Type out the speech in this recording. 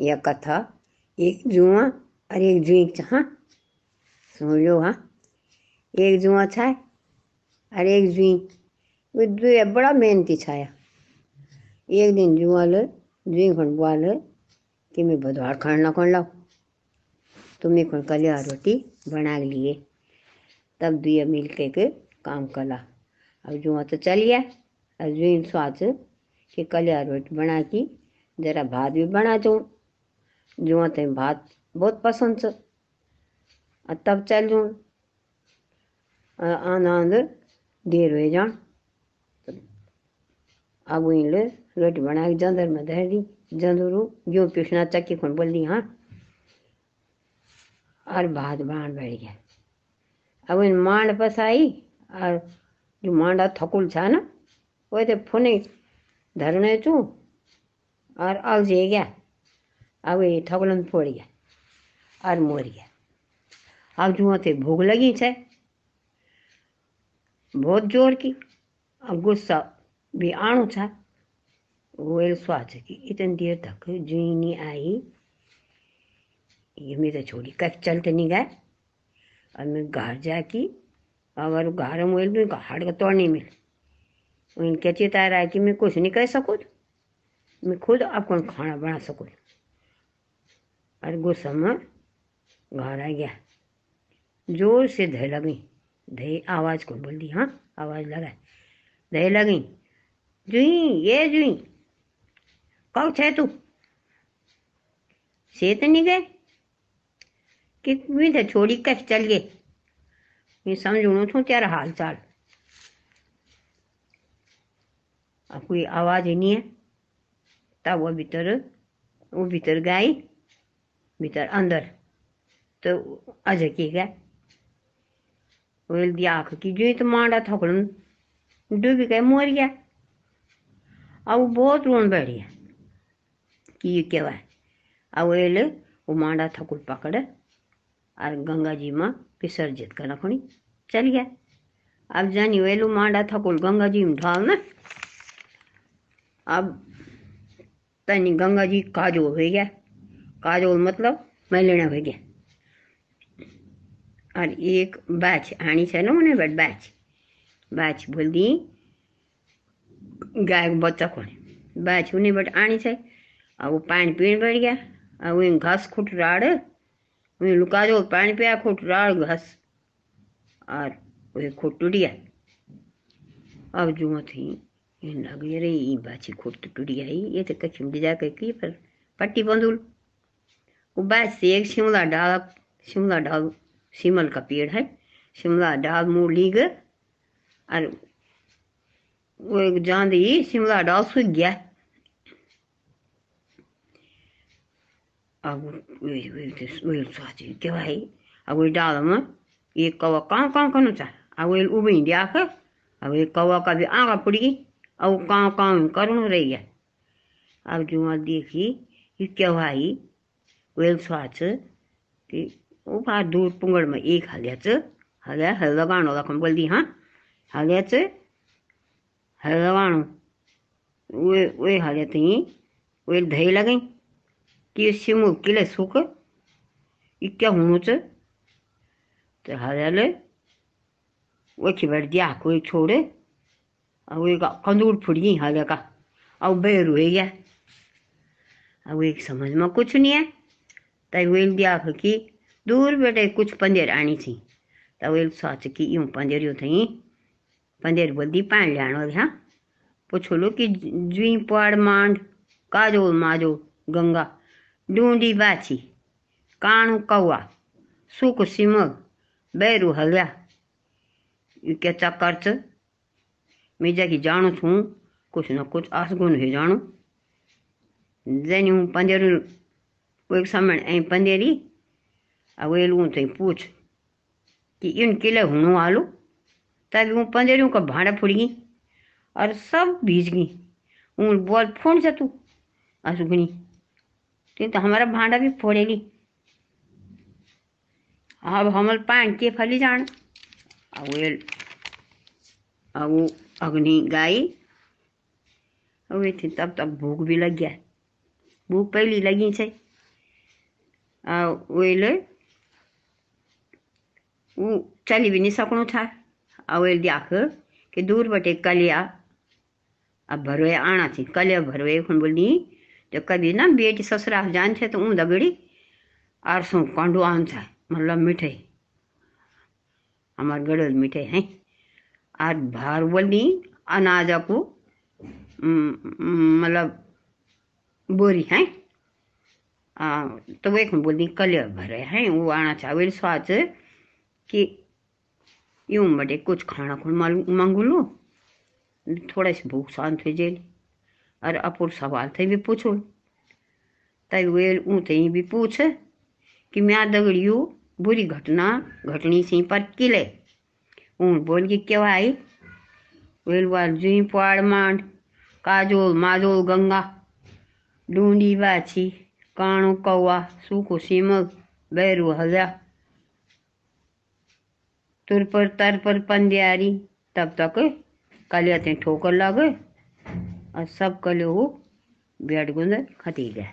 यह कथा एक जुआ और एक जुई हाँ? सुन लो हाँ? एक जुआ छाए और एक जुई वो दुए बड़ा मेहनती छाया। एक दिन जुआ ले जुई खन बुआ ले कि मैं बदवाड़ खान ना लाओ तुम्हें खन कलिया रोटी बना लिए। तब दुए मिल के, के काम कला। अब जुआ तो चल गया। और जुई सोच कि कलिया रोटी बना की जरा भात भी बना जाऊँ जुआ ते भात बहुत पसंद छ। तब चल जाऊँ आना अंदर देर हो जान अब ले रोटी बना के जंदर में धर दी। जंदरू जो पिछना चक्की खुन बोल दी हाँ और भात बाण बैठ गया। अब इन मांड पस आई और जो मांडा थकुल छा ना वो तो फुने धरने चू और जे गया। ये थकुलन फोड़ गया और मोर गया अब जुआ थे भूख लगी छे, बहुत ज़ोर की, अब गुस्सा भी आणु छा। वो स्वाच की इतनी देर तक जुई नहीं आई। ये मेरे छोड़ी कब चलते नहीं गए। और मैं घर जाके अगर घर में भी हाड़ का तोड़ने मिल। उनके चेता रहा है कि मैं कुछ नहीं कर सकूँ। मैं खुद आपको खाना बना सकूँ? और गुस्सा में घर आ गया। ज़ोर से धे लगी। धे आवाज़ को बोल दी हाँ आवाज़ लगाए। धे लगी, जुई, ये जुई कौ छे तू? से तो नहीं गए? कि भी तो छोड़ी कस चल गए? मैं समझू छू तेरा हाल चाल कोई आवाज़ ही नहीं है। तब वो भीतर वो भीतर गई भीतर अंदर। तो अजय की गए वेल दिया आख की जो तो मांडा थकड़न। डूबी गए मर गया। अब बहुत रोन बैठ गया कि ये क्या है अब वेल वो मांडा थकुल पकड़, और गंगा जी में विसर्जित करना खुणी चल गया। अब जानी वेलू मांडा थकुल गंगा जी में ढाल ना। अब तनी गंगा जी काजोल हो गया। काजोल मतलब मैलेना हो। गया और एक बैच आनी से ना उन्हें बट बैच। बैच बोल दी गाय बच्चा को बैच उन्हें बट आनी से अब वो पानी पीने बैठ गया। अब वही घास खुट राड़ वही लुका जो पानी पिया खुट राड़ घास। और वही खुट टूट गया। अब जुआ थी, ये लगे रे ये खुट टूट गया। ये तो कच्ची में जाकर की पट्टी बंदूल बैच एक शिमला डाल शिमला डाल सिमल का पेड़ है शिमला डाल मुँह ली और वो एक जांदी शिमला डाल सूख गया अब क्या भाई अब डाल एक कौवा कहाँ कहाँ करना चाह अब उबी दिया अब एक कौवा का भी आगा पड़ अब कहाँ कहाँ करूँ रही गया अब जुआ देखी ये क्या भाई वेल स्वाच, कि उभा दूर पुंगडमा एक हाल्याचं हाल्या हळद गाणं दाखवून बोलती हाँ? हाल्याचं हळद गाणं वे वे हाल्यात वे धई लगई कि सिमू किले इक्या हुनुच तो हाल्याले वेची बैठ दिया, कोई छोड़े, अब एक कंदूर फुट गई हाल्या का अब बेर हुए गया अब एक समझ में कुछ नहीं है। तय वेल दिया कि दूर बेटे कुछ पंदेर आनी थी। तो वेल सोच कि यूँ पंदेरियो थी पंदेर बोलती पान लियानो हाँ पूछो लो कि जुई पड़ मांड, काजो माजो, गंगा, डूंडी बाछी, काणू कौआ, सुख सिमग, बैरू हल्या क्या चक्कर च मैं जाके जानू छू, कुछ न कुछ आसगुन है जानू जैनी पंदेरू एक समय ऐं पंदेरी लोगों से पूछ कि इन किले हुनु आलू? तब वो पंदेरियों का भाड़ा फुड़ गई और सब भीज गई उन बॉल, फोड़ जा तू? असुगनी तो हमारा भांडा भी फोड़ेगी अब हमल पान के फली जान ये अब अग्नि गाई अब थी तब तक भूख भी लग गया। भूख पहली लगी से चली भी नहीं सकणो था आ वेल देख कि दूर बटे कलिया अब भरवे आना थी कलिया भरवे हम बोली जो कभी ना बेटी ससुरा जान थे तो ऊँ दगड़ी आरसों कांडो आन था मतलब मिठाई हमारे गड़ल मिठाई हैं आज भार बोली अनाज को मतलब बोरी हैं आ, तो बोली कलिया भरे हैं वो आना चाहे स्वाच कि यूँ बटे कुछ खाना खुण मांगू लो? थोड़ा सी भूख शांत हो जाए और अपुर सवाल थे भी पूछो। तब वे ऊँ थे भी पूछ कि मैं दगड़ियो बुरी घटना घटनी सी पर किले? ऊँ बोल के क्यों आई वेल वाल जुई पाड़ मांड काजोल माजोल गंगा ढूंढी बाछी काणो कौआ, सूखो सीमक बैरू हजा। तुर पर तर पर पंद्यारी, तब तक कलिया ठोकर लगे और सब कले वो बेड गुंदर खती गए।